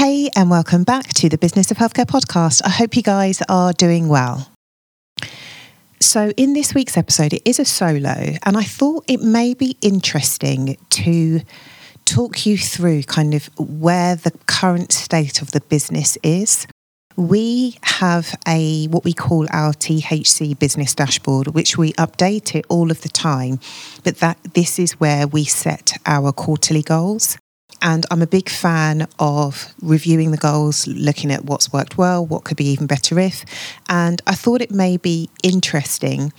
Hey, and welcome back to the Business of Healthcare podcast. I hope you guys are doing well. So, in this week's episode, it is a solo, and I thought it may be interesting to talk you through kind of where the current state of the business is. We have a what we call our THC business dashboard, which we update it all of the time. But that this is where we set our quarterly goals. And I'm a big fan of reviewing the goals, looking at what's worked well, what could be even better if. And I thought it may be interesting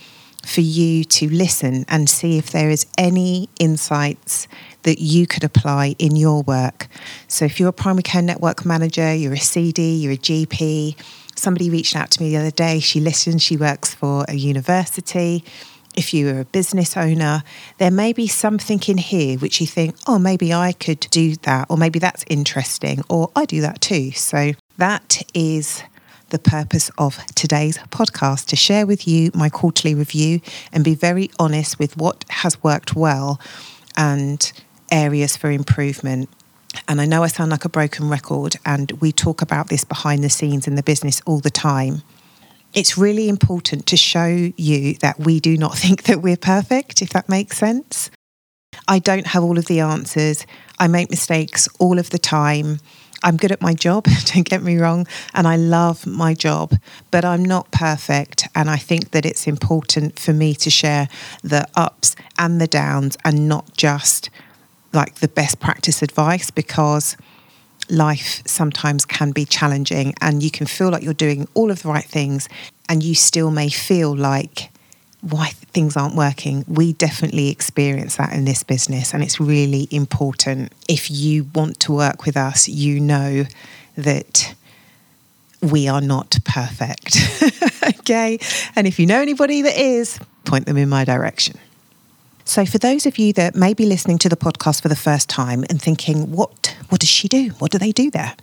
for you to listen and see if there is any insights that you could apply in your work. So if you're a primary care network manager, you're a CD, you're a GP, somebody reached out to me the other day, she listened, she works for a university if you are a business owner, there may be something in here which you think, oh, maybe I could do that, or maybe that's interesting, or I do that too. So that is the purpose of today's podcast to share with you my quarterly review and be very honest with what has worked well and areas for improvement. And I know I sound like a broken record, and we talk about this behind the scenes in the business all the time it's really important to show you that we do not think that we're perfect, if that makes sense. I don't have all of the answers. I make mistakes all of the time. I'm good at my job, don't get me wrong, and I love my job, but I'm not perfect. And I think that it's important for me to share the ups and the downs and not just like the best practice advice because life sometimes can be challenging and you can feel like you're doing all of the right things and you still may feel like why things aren't working. We definitely experience that in this business and it's really important. If you want to work with us, you know that we are not perfect. okay? And if you know anybody that is, point them in my direction. So, for those of you that may be listening to the podcast for the first time and thinking, what, what does she do? What do they do there?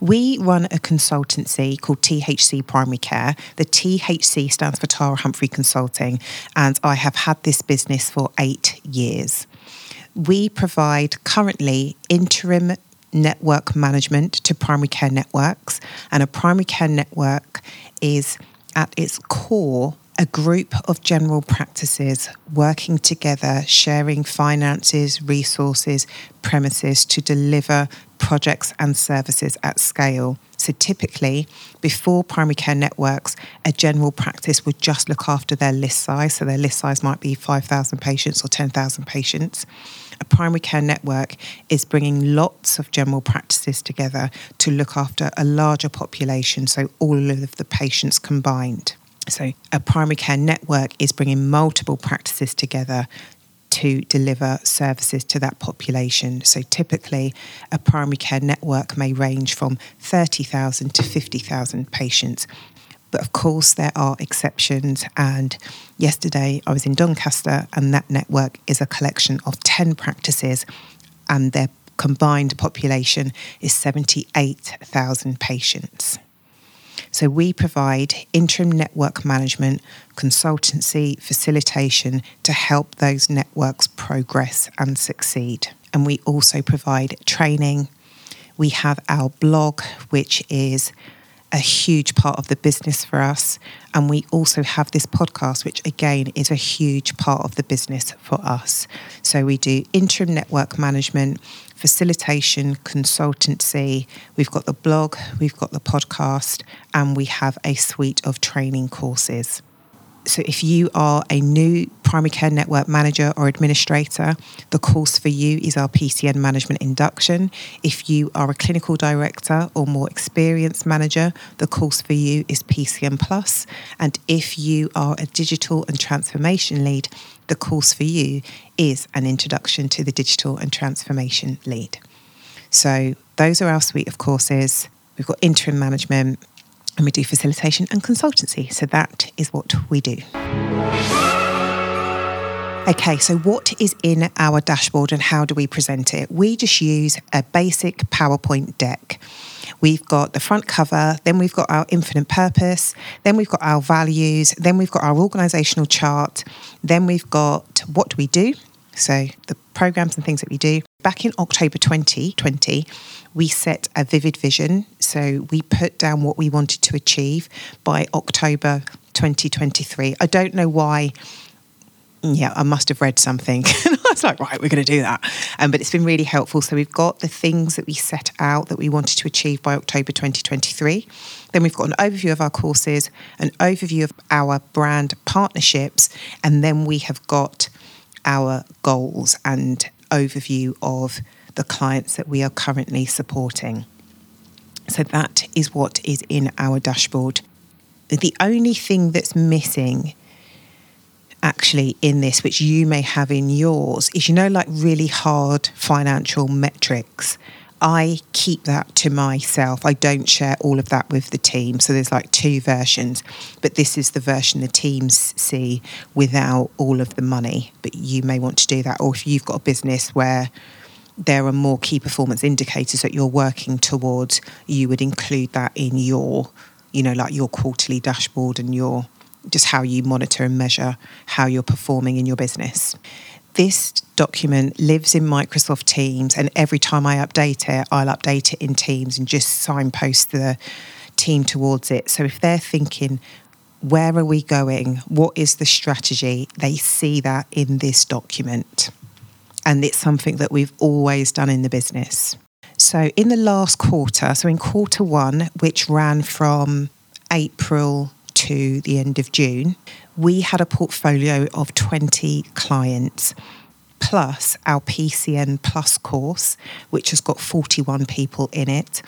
We run a consultancy called THC Primary Care. The THC stands for Tara Humphrey Consulting, and I have had this business for eight years. We provide currently interim network management to primary care networks, and a primary care network is at its core a group of general practices working together, sharing finances, resources, premises to deliver projects and services at scale. So typically, before primary care networks, a general practice would just look after their list size. So their list size might be 5,000 patients or 10,000 patients. A primary care network is bringing lots of general practices together to look after a larger population, so all of the patients combined. So, a primary care network is bringing multiple practices together to deliver services to that population. So, typically, a primary care network may range from 30,000 to 50,000 patients. But of course, there are exceptions. And yesterday, I was in Doncaster, and that network is a collection of 10 practices, and their combined population is 78,000 patients. So we provide interim network management, consultancy, facilitation to help those networks progress and succeed. And we also provide training. We have our blog, which is a huge part of the business for us. And we also have this podcast, which again is a huge part of the business for us. So we do interim network management, facilitation, consultancy. We've got the blog, we've got the podcast, and we have a suite of training courses. So, if you are a new primary care network manager or administrator, the course for you is our PCN management induction. If you are a clinical director or more experienced manager, the course for you is PCN Plus. And if you are a digital and transformation lead, the course for you is an introduction to the digital and transformation lead. So, those are our suite of courses. We've got interim management, and we do facilitation and consultancy. So that is what we do. Okay, so what is in our dashboard and how do we present it? We just use a basic PowerPoint deck. We've got the front cover, then we've got our infinite purpose, then we've got our values, then we've got our organizational chart, then we've got what we do? So the programs and things that we do. Back in October 2020, we set a vivid vision. So we put down what we wanted to achieve by October 2023. I don't know why. Yeah, I must have read something. I was like, right, we're going to do that. Um, but it's been really helpful. So we've got the things that we set out that we wanted to achieve by October 2023. Then we've got an overview of our courses, an overview of our brand partnerships, and then we have got our goals and overview of the clients that we are currently supporting. So that is what is in our dashboard. The only thing that's missing actually in this, which you may have in yours, is you know, like really hard financial metrics. I keep that to myself. I don't share all of that with the team. So there's like two versions, but this is the version the teams see without all of the money. But you may want to do that. Or if you've got a business where there are more key performance indicators that you're working towards, you would include that in your, you know, like your quarterly dashboard and your just how you monitor and measure how you're performing in your business. This document lives in Microsoft Teams, and every time I update it, I'll update it in Teams and just signpost the team towards it. So if they're thinking, where are we going? What is the strategy? They see that in this document and it's something that we've always done in the business. So, in the last quarter, so in quarter one, which ran from April to the end of June, we had a portfolio of 20 clients plus our PCN Plus course, which has got 41 people in it,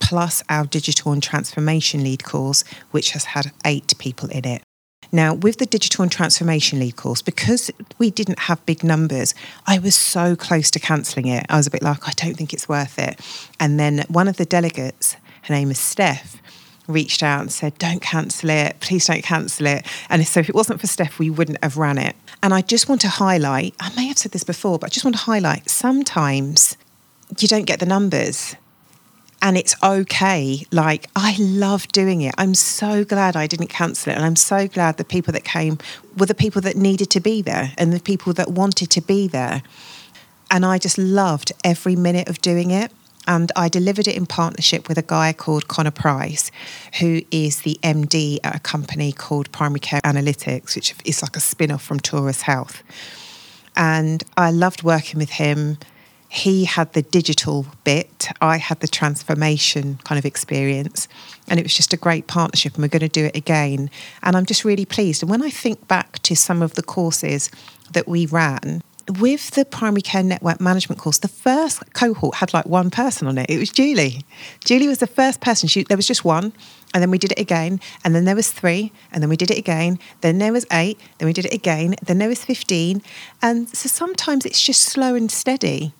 plus our digital and transformation lead course, which has had eight people in it. Now, with the digital and transformation lead course, because we didn't have big numbers, I was so close to cancelling it. I was a bit like, I don't think it's worth it. And then one of the delegates, her name is Steph, reached out and said, Don't cancel it. Please don't cancel it. And so if it wasn't for Steph, we wouldn't have ran it. And I just want to highlight, I may have said this before, but I just want to highlight sometimes you don't get the numbers and it's okay. Like, I love doing it. I'm so glad I didn't cancel it. And I'm so glad the people that came were the people that needed to be there and the people that wanted to be there. And I just loved every minute of doing it. And I delivered it in partnership with a guy called Connor Price, who is the MD at a company called Primary Care Analytics, which is like a spin off from Taurus Health. And I loved working with him he had the digital bit, I had the transformation kind of experience. And it was just a great partnership, and we're going to do it again. And I'm just really pleased. And when I think back to some of the courses that we ran, with the primary care network management course, the first cohort had like one person on it. It was Julie. Julie was the first person. She, there was just one, and then we did it again, and then there was three, and then we did it again. Then there was eight, then we did it again. Then there was fifteen, and so sometimes it's just slow and steady.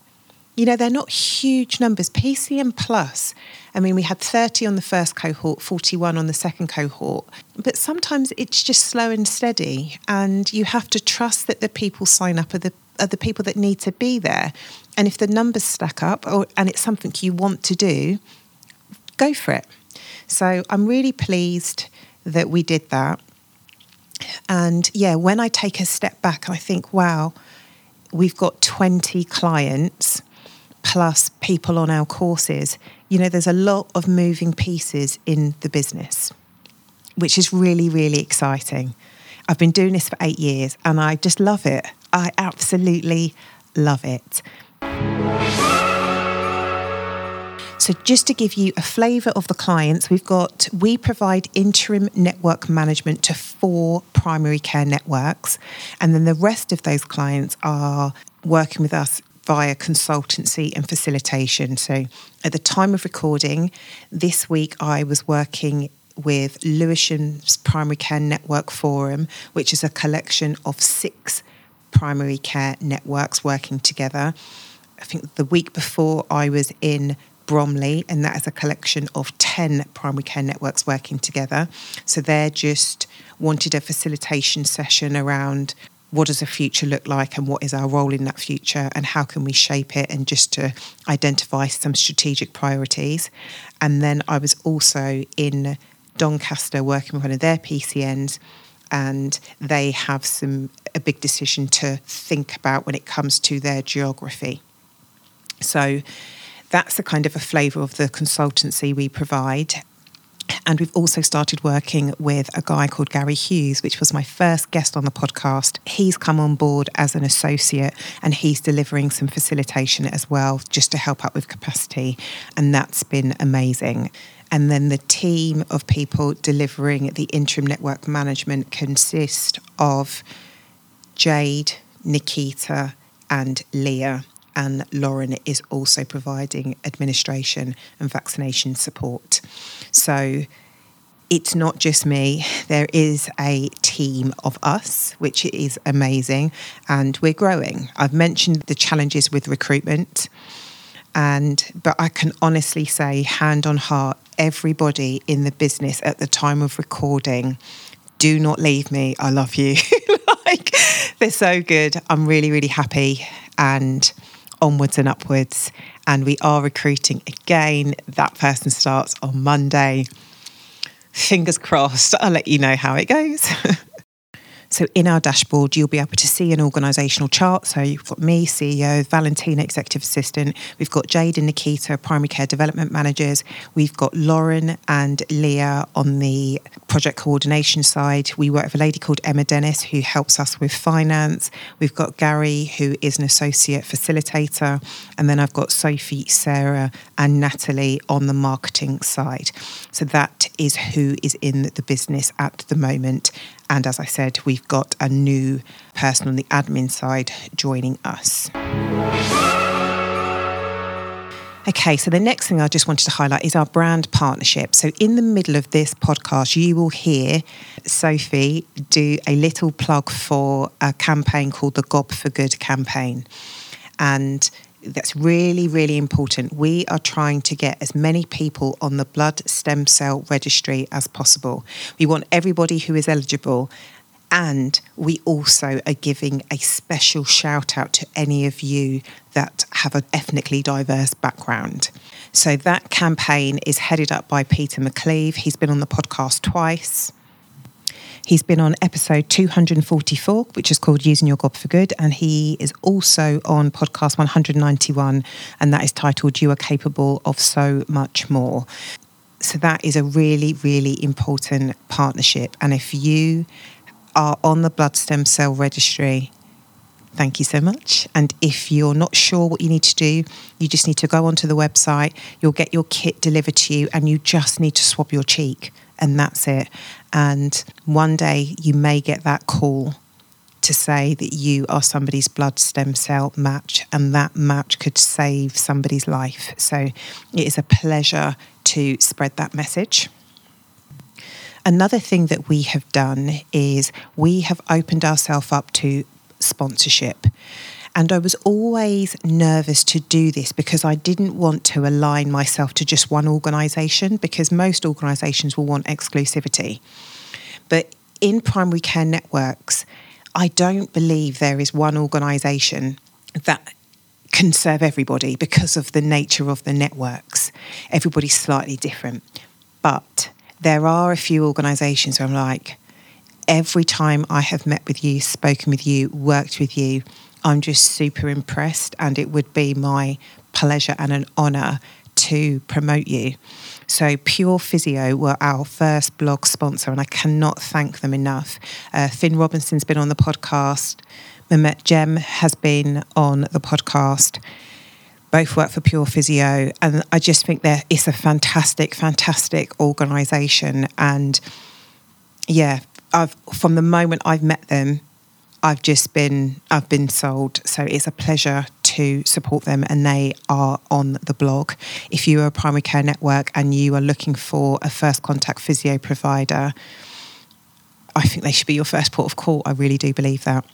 You know, they're not huge numbers. PCN Plus, I mean, we had 30 on the first cohort, 41 on the second cohort, but sometimes it's just slow and steady. And you have to trust that the people sign up are the, are the people that need to be there. And if the numbers stack up or, and it's something you want to do, go for it. So I'm really pleased that we did that. And yeah, when I take a step back, I think, wow, we've got 20 clients plus people on our courses. You know, there's a lot of moving pieces in the business, which is really, really exciting. I've been doing this for eight years and I just love it. I absolutely love it. So, just to give you a flavour of the clients, we've got we provide interim network management to four primary care networks, and then the rest of those clients are working with us via consultancy and facilitation. So, at the time of recording, this week I was working with Lewisham's Primary Care Network Forum, which is a collection of six primary care networks working together. I think the week before I was in Bromley, and that is a collection of 10 primary care networks working together. So they're just wanted a facilitation session around what does the future look like and what is our role in that future and how can we shape it and just to identify some strategic priorities. And then I was also in Doncaster working with one of their PCNs and they have some a big decision to think about when it comes to their geography. So that's the kind of a flavour of the consultancy we provide. And we've also started working with a guy called Gary Hughes, which was my first guest on the podcast. He's come on board as an associate and he's delivering some facilitation as well, just to help out with capacity. And that's been amazing. And then the team of people delivering the interim network management consist of Jade, Nikita, and Leah and Lauren is also providing administration and vaccination support. So it's not just me, there is a team of us, which is amazing, and we're growing. I've mentioned the challenges with recruitment. And but I can honestly say, hand on heart, everybody in the business at the time of recording, do not leave me. I love you. like they're so good. I'm really, really happy. And onwards and upwards. And we are recruiting again. That person starts on Monday. Fingers crossed. I'll let you know how it goes. So in our dashboard, you'll be able to see an organisational chart. So you've got me, CEO, Valentina, Executive Assistant. We've got Jade and Nikita, Primary Care Development Managers. We've got Lauren and Leah on the project coordination side. We work with a lady called Emma Dennis who helps us with finance. We've got Gary, who is an associate facilitator. And then I've got Sophie, Sarah, and Natalie on the marketing side. So that is who is in the business at the moment. And as I said, we've got a new person on the admin side joining us. Okay, so the next thing I just wanted to highlight is our brand partnership. So, in the middle of this podcast, you will hear Sophie do a little plug for a campaign called the Gob for Good campaign. And that's really, really important. We are trying to get as many people on the blood stem cell registry as possible. We want everybody who is eligible. And we also are giving a special shout out to any of you that have an ethnically diverse background. So that campaign is headed up by Peter McCleave. He's been on the podcast twice. He's been on episode 244, which is called Using Your Gob for Good. And he is also on podcast 191, and that is titled You Are Capable of So Much More. So that is a really, really important partnership. And if you are on the blood stem cell registry, thank you so much. And if you're not sure what you need to do, you just need to go onto the website, you'll get your kit delivered to you, and you just need to swab your cheek and that's it. And one day you may get that call to say that you are somebody's blood stem cell match, and that match could save somebody's life. So it is a pleasure to spread that message. Another thing that we have done is we have opened ourselves up to sponsorship. And I was always nervous to do this because I didn't want to align myself to just one organisation because most organisations will want exclusivity. But in primary care networks, I don't believe there is one organisation that can serve everybody because of the nature of the networks. Everybody's slightly different. But there are a few organisations where I'm like, every time I have met with you, spoken with you, worked with you, I'm just super impressed, and it would be my pleasure and an honour to promote you. So, Pure Physio were our first blog sponsor, and I cannot thank them enough. Uh, Phin Robinson's been on the podcast, Mehmet Gem has been on the podcast. Both work for Pure Physio, and I just think that it's a fantastic, fantastic organisation. And yeah, I've from the moment I've met them, I've just been I've been sold. So it's a pleasure to support them, and they are on the blog. If you are a primary care network and you are looking for a first contact physio provider, I think they should be your first port of call. I really do believe that.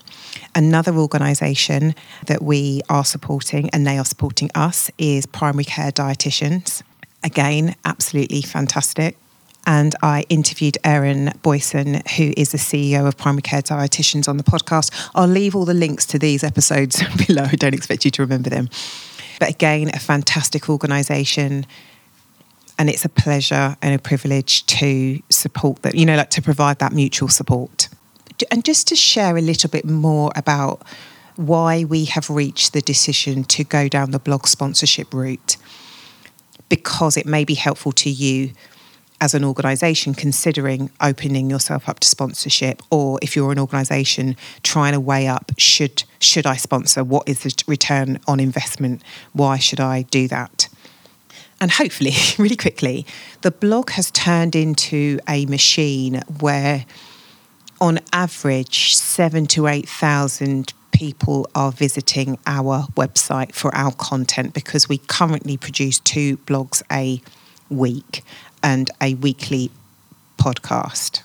Another organisation that we are supporting, and they are supporting us, is Primary Care Dietitians. Again, absolutely fantastic and I interviewed Erin Boyson, who is the CEO of Primary Care Dietitians, on the podcast. I'll leave all the links to these episodes below. I don't expect you to remember them. But again, a fantastic organisation. And it's a pleasure and a privilege to support that, you know, like to provide that mutual support. And just to share a little bit more about why we have reached the decision to go down the blog sponsorship route, because it may be helpful to you as an organisation considering opening yourself up to sponsorship, or if you're an organisation trying to weigh up should should I sponsor? What is the return on investment? Why should I do that? And hopefully, really quickly, the blog has turned into a machine where, on average, seven to eight thousand people are visiting our website for our content because we currently produce two blogs a week and a weekly podcast.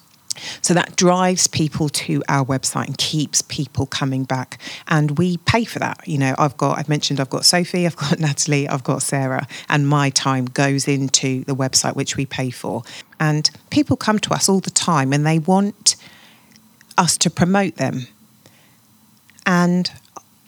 So that drives people to our website and keeps people coming back. And we pay for that. You know, I've got, I've mentioned I've got Sophie, I've got Natalie, I've got Sarah, and my time goes into the website, which we pay for. And people come to us all the time and they want us to promote them. And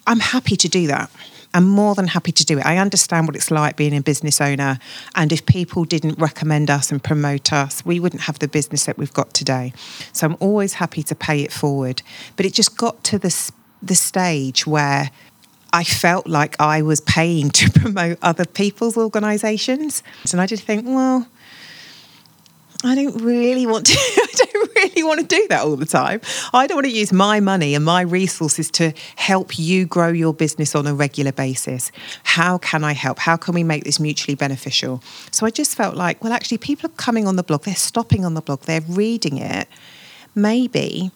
I'm happy to do that. I'm more than happy to do it. I understand what it's like being a business owner. And if people didn't recommend us and promote us, we wouldn't have the business that we've got today. So I'm always happy to pay it forward. But it just got to the, the stage where I felt like I was paying to promote other people's organisations. And I did think, well, I don't really want to. I don't really want to do that all the time. I don't want to use my money and my resources to help you grow your business on a regular basis. How can I help? How can we make this mutually beneficial? So I just felt like, well, actually, people are coming on the blog. They're stopping on the blog. They're reading it. Maybe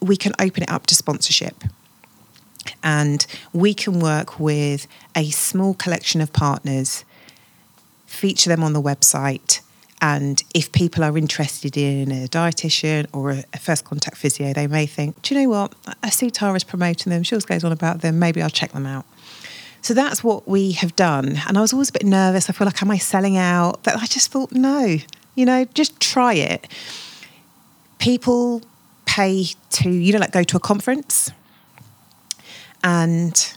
we can open it up to sponsorship. And we can work with a small collection of partners, feature them on the website and if people are interested in a dietitian or a, first contact physio, they may think, do you know what? I see Tara's promoting them. She always goes on about them. Maybe I'll check them out. So that's what we have done. And I was always a bit nervous. I feel like, am I selling out? But I just thought, no, you know, just try it. People pay to, you know, like go to a conference and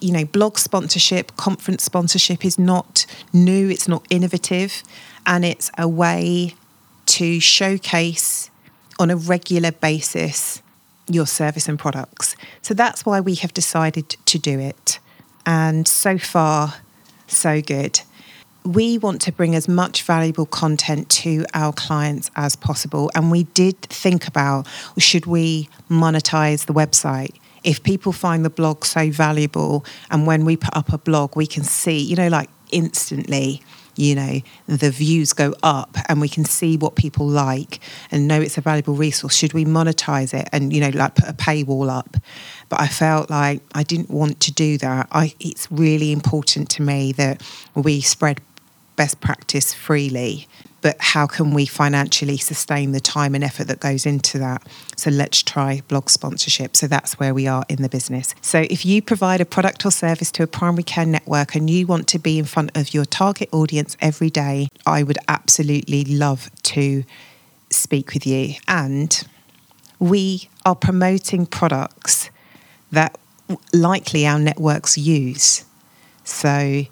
you know, blog sponsorship, conference sponsorship is not new, it's not innovative and it's a way to showcase on a regular basis your service and products. So that's why we have decided to do it. And so far, so good. We want to bring as much valuable content to our clients as possible. And we did think about should we monetize the website? If people find the blog so valuable, and when we put up a blog, we can see, you know, like instantly you know the views go up and we can see what people like and know it's a valuable resource. Should we monetize it and you know like put a paywall up? But i felt like i didn't want to do that. I, it's really important to me that we spread best practice freely but how can we financially sustain the time and effort that goes into that? So let's try blog sponsorship. So that's where we are in the business. So if you provide a product or service to a primary care network and you want to be in front of your target audience every day, I would absolutely love to speak with you. And we are promoting products that likely our networks use. So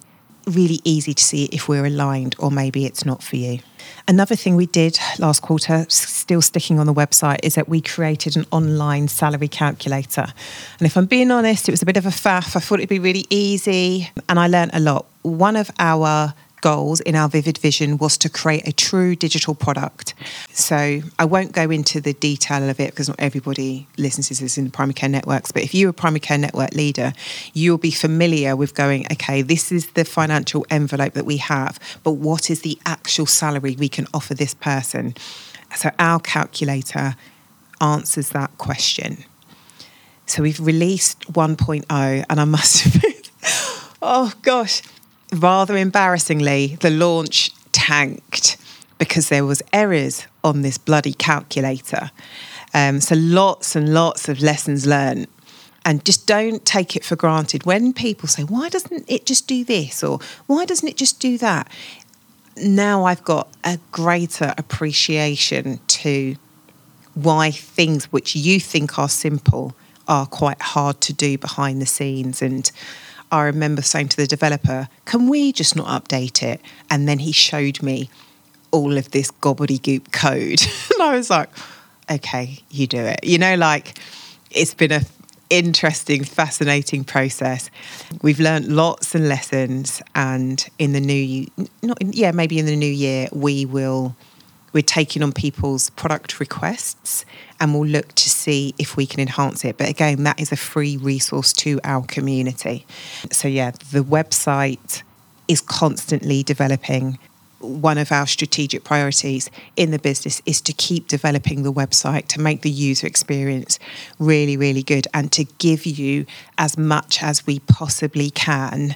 really easy to see if we're aligned or maybe it's not for you. Another thing we did last quarter, still sticking on the website, is that we created an online salary calculator. And if I'm being honest, it was a bit of a faff. I thought it'd be really easy and I learned a lot. One of our goals in our Vivid Vision was to create a true digital product. So I won't go into the detail of it because not everybody listens to this in the primary care networks. But if you're a primary care network leader, you'll be familiar with going, okay, this is the financial envelope that we have, but what is the actual salary we can offer this person? So our calculator answers that question. So we've released 1.0, and I must admit, oh gosh, rather embarrassingly, the launch tanked because there was errors on this bloody calculator. Um, so lots and lots of lessons learned. And just don't take it for granted. When people say, why doesn't it just do this? Or why doesn't it just do that? Now I've got a greater appreciation to why things which you think are simple are quite hard to do behind the scenes. And I remember saying to the developer, can we just not update it? And then he showed me all of this gobbledygook code. and I was like, okay, you do it. You know, like it's been a interesting, fascinating process. We've learned lots and lessons, and in the new, not in, yeah, maybe in the new year, we will we're taking on people's product requests and we'll look to see if we can enhance it. But again, that is a free resource to our community. So, yeah, the website is constantly developing. One of our strategic priorities in the business is to keep developing the website to make the user experience really, really good and to give you as much as we possibly can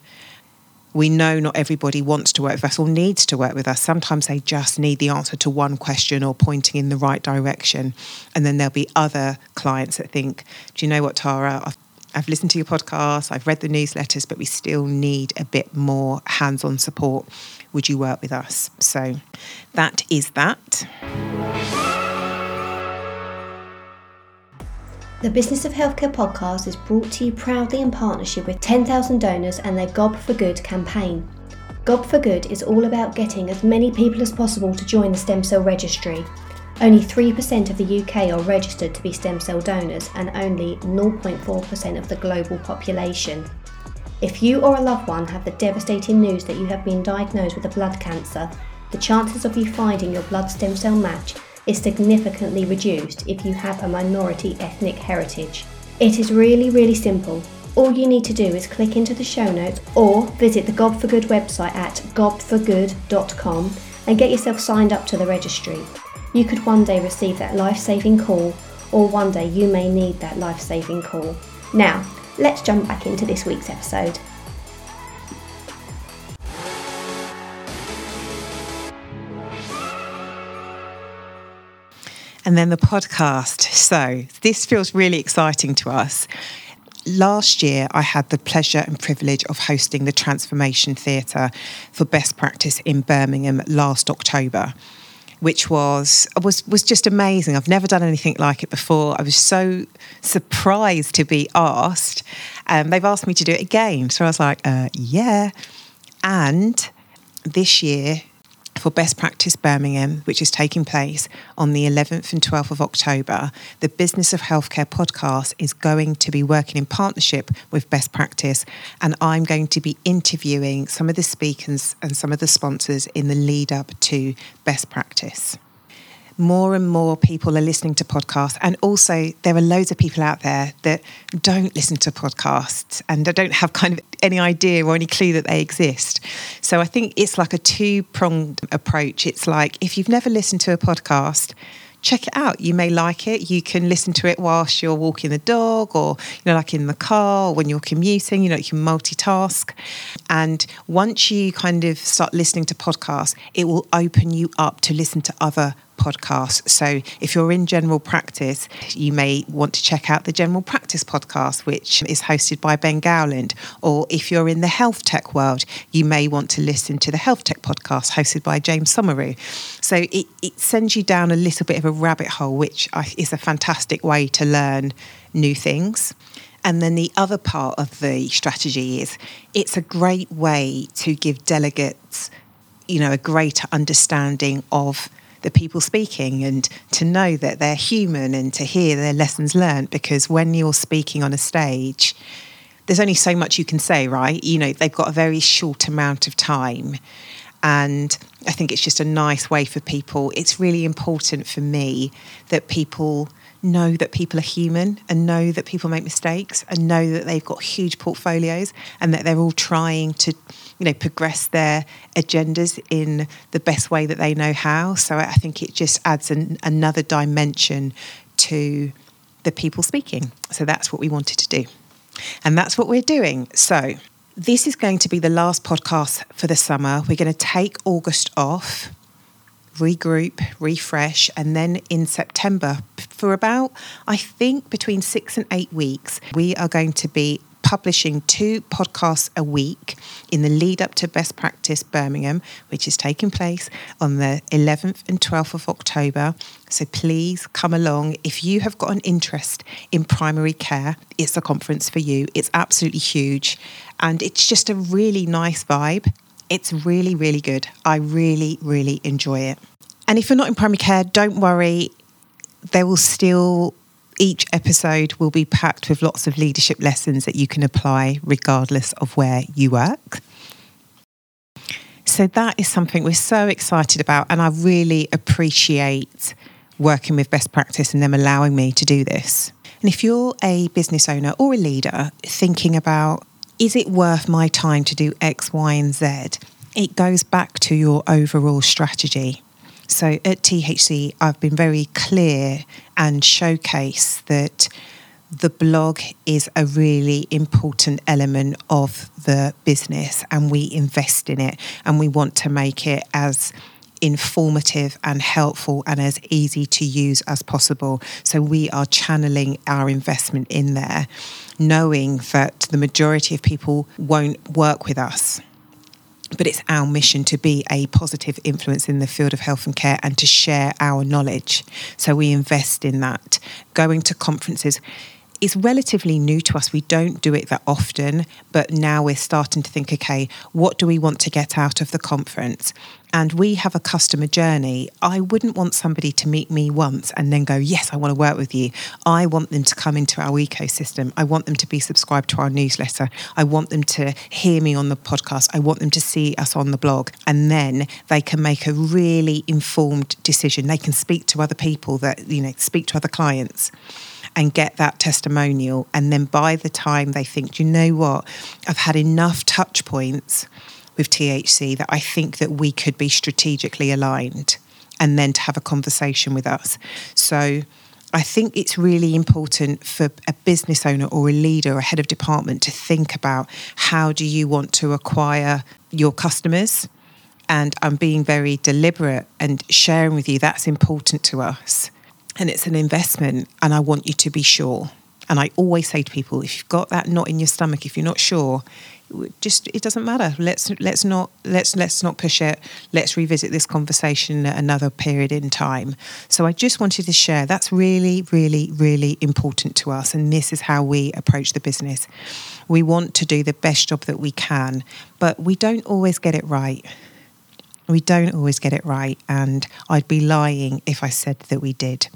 we know not everybody wants to work with us or needs to work with us. Sometimes they just need the answer to one question or pointing in the right direction. And then there'll be other clients that think, do you know what, Tara? I've, I've listened to your podcast, I've read the newsletters, but we still need a bit more hands on support. Would you work with us? So that is that. The Business of Healthcare podcast is brought to you proudly in partnership with 10,000 donors and their Gob for Good campaign. Gob for Good is all about getting as many people as possible to join the stem cell registry. Only 3% of the UK are registered to be stem cell donors and only 0.4% of the global population. If you or a loved one have the devastating news that you have been diagnosed with a blood cancer, the chances of you finding your blood stem cell match is significantly reduced if you have a minority ethnic heritage. It is really, really simple. All you need to do is click into the show notes or visit the Gob for Good website at gobforgood.com and get yourself signed up to the registry. You could one day receive that life saving call, or one day you may need that life saving call. Now, let's jump back into this week's episode. And then the podcast. So this feels really exciting to us. Last year, I had the pleasure and privilege of hosting the Transformation Theatre for Best Practice in Birmingham last October which was was was just amazing. I've never done anything like it before. I was so surprised to be asked. Um, they've asked me to do it again, so I was like, uh, "Yeah." And this year, for Best Practice Birmingham, which is taking place on the 11th and 12th of October, the Business of Healthcare podcast is going to be working in partnership with Best Practice. And I'm going to be interviewing some of the speakers and some of the sponsors in the lead up to Best Practice more and more people are listening to podcasts. And also, there are loads of people out there that don't listen to podcasts and don't have kind of any idea or any clue that they exist. So I think it's like a two pronged approach. It's like if you've never listened to a podcast, check it out. You may like it. You can listen to it whilst you're walking the dog or, you know, like in the car or when you're commuting, you know, you can multitask. And once you kind of start listening to podcasts, it will open you up to listen to other podcast. So if you're in general practice, you may want to check out the General Practice podcast, which is hosted by Ben Gowland. Or if you're in the health tech world, you may want to listen to the Health Tech podcast hosted by James Somauroo. So it, it sends you down a little bit of a rabbit hole, which is a fantastic way to learn new things. And then the other part of the strategy is it's a great way to give delegates, you know, a greater understanding of the people speaking and to know that they're human and to hear their lessons learned because when you're speaking on a stage, there's only so much you can say, right? You know, they've got a very short amount of time. And I think it's just a nice way for people. It's really important for me that people know that people are human and know that people make mistakes and know that they've got huge portfolios and that they're all trying to you know progress their agendas in the best way that they know how. So i think it just adds an, another dimension to the people speaking. So that's what we wanted to do. And that's what we're doing. So this is going to be the last podcast for the summer. We're going to take august off regroup, refresh, and then in September, for about, I think, between six and eight weeks, we are going to be publishing two podcasts a week in the lead up to Best Practice Birmingham, which is taking place on the 11th and 12th of October. So please come along. If you have got an interest in primary care, it's a conference for you. It's absolutely huge and it's just a really nice vibe. It's really, really good. I really, really enjoy it. And if you're not in primary care, don't worry. There will still, each episode will be packed with lots of leadership lessons that you can apply regardless of where you work. So that is something we're so excited about. And I really appreciate working with best practice and them allowing me to do this. And if you're a business owner or a leader thinking about, is it worth my time to do X, Y, and Z? It goes back to your overall strategy. So at THC, I've been very clear and showcase that the blog is a really important element of the business and we invest in it and we want to make it as informative and helpful and as easy to use as possible. So we are channeling our investment in there, knowing that the majority of people won't work with us. But it's our mission to be a positive influence in the field of health and care and to share our knowledge. So we invest in that. Going to conferences, is relatively new to us. We don't do it that often, but now we're starting to think okay, what do we want to get out of the conference? And we have a customer journey. I wouldn't want somebody to meet me once and then go, Yes, I want to work with you. I want them to come into our ecosystem. I want them to be subscribed to our newsletter. I want them to hear me on the podcast. I want them to see us on the blog. And then they can make a really informed decision. They can speak to other people that, you know, speak to other clients and get that testimonial. And then by the time they think, you know what, I've had enough touch points with THC that I think that we could be strategically aligned and then to have a conversation with us. So I think it's really important for a business owner or a leader or a head of department to think about how do you want to acquire your customers? And I'm being very deliberate and sharing with you that's important to us and it's an investment and I want you to be sure. And I always say to people, if you've got that knot in your stomach, if you're not sure, just it doesn't matter. Let's let's not let's let's not push it. Let's revisit this conversation at another period in time. So I just wanted to share that's really really really important to us, and this is how we approach the business. We want to do the best job that we can, but we don't always get it right. We don't always get it right, and I'd be lying if I said that we did.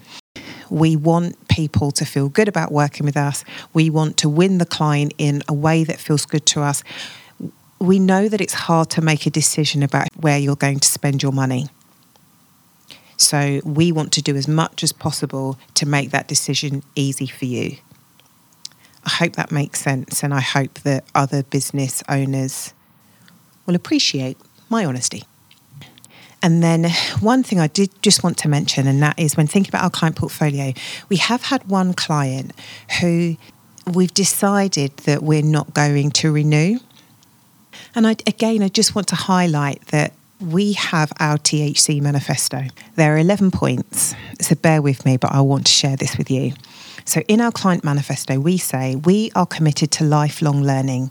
We want people to feel good about working with us. We want to win the client in a way that feels good to us. We know that it's hard to make a decision about where you're going to spend your money. So we want to do as much as possible to make that decision easy for you. I hope that makes sense, and I hope that other business owners will appreciate my honesty. And then one thing I did just want to mention, and that is when thinking about our client portfolio, we have had one client who we've decided that we're not going to renew. And I, again, I just want to highlight that we have our THC manifesto. There are 11 points, so bear with me, but I want to share this with you. So, in our client manifesto, we say we are committed to lifelong learning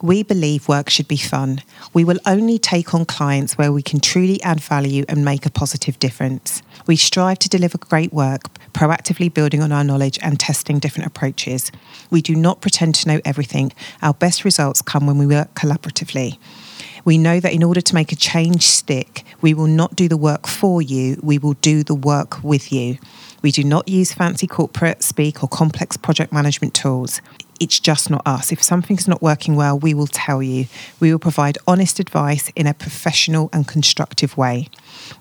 We believe work should be fun. We will only take on clients where we can truly add value and make a positive difference. We strive to deliver great work, proactively building on our knowledge and testing different approaches. We do not pretend to know everything. Our best results come when we work collaboratively. We know that in order to make a change stick, we will not do the work for you, we will do the work with you. We do not use fancy corporate speak or complex project management tools it's just not us. If something's not working well, we will tell you. We will provide honest advice in a professional and constructive way.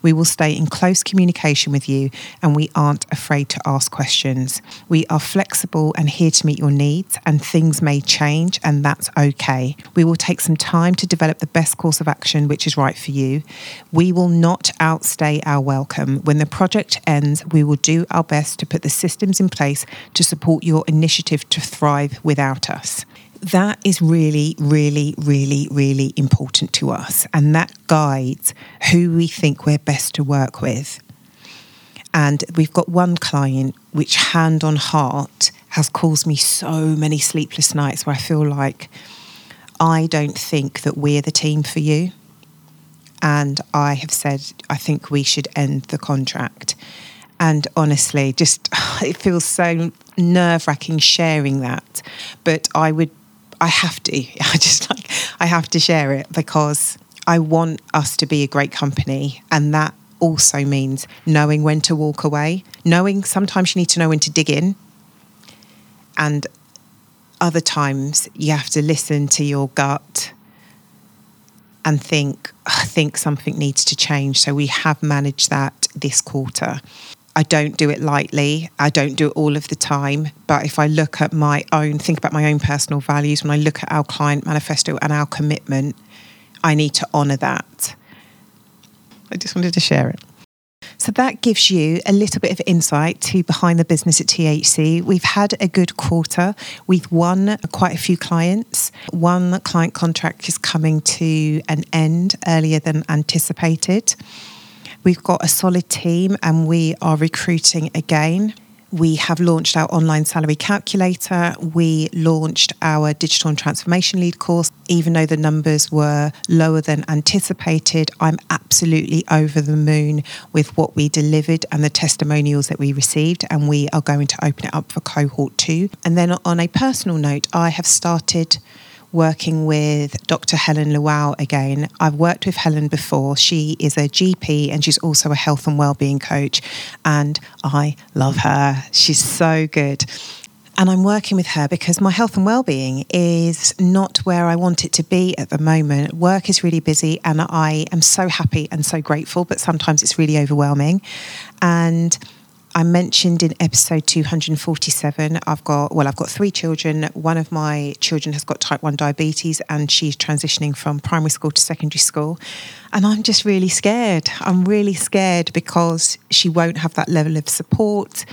We will stay in close communication with you and we aren't afraid to ask questions. We are flexible and here to meet your needs, and things may change, and that's okay. We will take some time to develop the best course of action which is right for you. We will not outstay our welcome. When the project ends, we will do our best to put the systems in place to support your initiative to thrive without us that is really, really, really, really important to us. And that guides who we think we're best to work with. And we've got one client which, hand on heart, has caused me so many sleepless nights where I feel like I don't think that we're the team for you. And I have said, I think we should end the contract. And honestly, just it feels so nerve wracking sharing that. But I would I have to. I just like I have to share it because I want us to be a great company and that also means knowing when to walk away, knowing sometimes you need to know when to dig in and other times you have to listen to your gut and think I think something needs to change. So we have managed that this quarter. I don't do it lightly. I don't do it all of the time. But if I look at my own, think about my own personal values, when I look at our client manifesto and our commitment, I need to honour that. I just wanted to share it. So that gives you a little bit of insight to behind the business at THC. We've had a good quarter. We've won quite a few clients. One client contract is coming to an end earlier than anticipated. We've got a solid team and we are recruiting again. We have launched our online salary calculator. We launched our digital and transformation lead course. Even though the numbers were lower than anticipated, I'm absolutely over the moon with what we delivered and the testimonials that we received. And we are going to open it up for cohort two. And then on a personal note, I have started working with Dr. Helen Luau again. I've worked with Helen before. She is a GP and she's also a health and well-being coach and I love her. She's so good. And I'm working with her because my health and well-being is not where I want it to be at the moment. Work is really busy and I am so happy and so grateful, but sometimes it's really overwhelming. And I mentioned in episode 247, I've got, well, I've got three children. One of my children has got type 1 diabetes and she's transitioning from primary school to secondary school. And I'm just really scared. I'm really scared because she won't have that level of support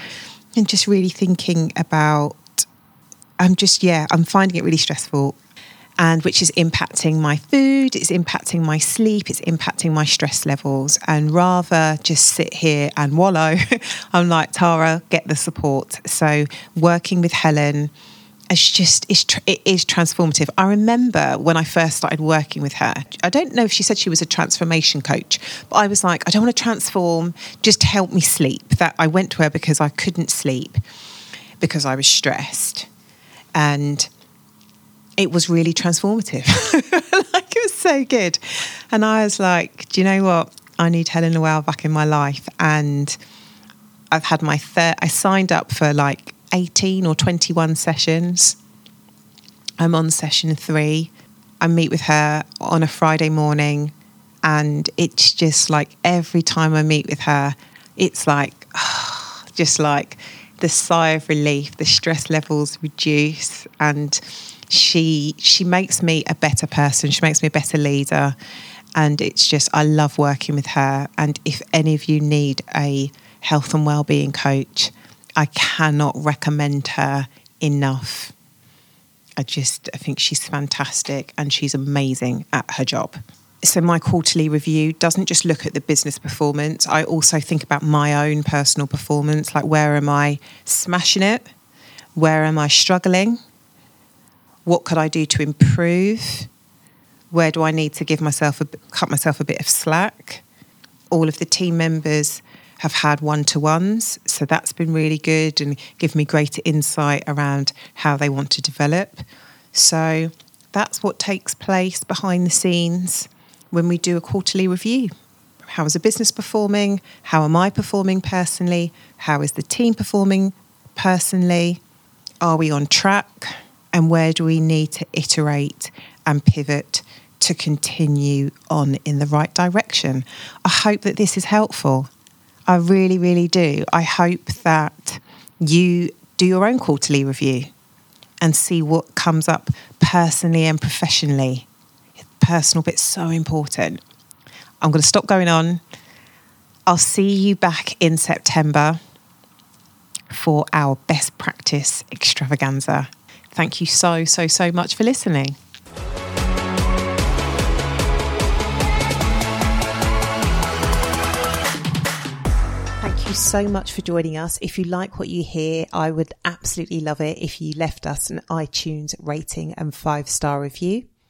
and just really thinking about, I'm just, yeah, I'm finding it really stressful and which is impacting my food, it's impacting my sleep, it's impacting my stress levels. And rather just sit here and wallow, I'm like, Tara, get the support. So working with Helen, it's just it's it is transformative. I remember when I first started working with her. I don't know if she said she was a transformation coach, but I was like, I don't want to transform. Just help me sleep. That I went to her because I couldn't sleep because I was stressed, and it was really transformative. like it was so good. And I was like, do you know what? I need Helen Noel back in my life. And I've had my third, I signed up for like 18 or 21 sessions. I'm on session three. I meet with her on a Friday morning. And it's just like every time I meet with her, it's like, just like the sigh of relief, the stress levels reduce. And she she makes me a better person. She makes me a better leader, and it's just I love working with her. And if any of you need a health and well-being coach, I cannot recommend her enough. I just I think she's fantastic and she's amazing at her job. So my quarterly review doesn't just look at the business performance. I also think about my own personal performance, like where am I smashing it? Where am I struggling? What could I do to improve? Where do I need to give myself a cut myself a bit of slack? All of the team members have had one to ones, so that's been really good and give me greater insight around how they want to develop. So that's what takes place behind the scenes when we do a quarterly review. How is the business performing? How am I performing personally? How is the team performing personally? Are we on track? And where do we need to iterate and pivot to continue on in the right direction? I hope that this is helpful. I really, really do. I hope that you do your own quarterly review and see what comes up personally and professionally. Personal bit's so important. I'm going to stop going on. I'll see you back in September for our best practice extravaganza. Thank you so, so, so much for listening. Thank you so much for joining us. If you like what you hear, I would absolutely love it if you left us an iTunes rating and five star review.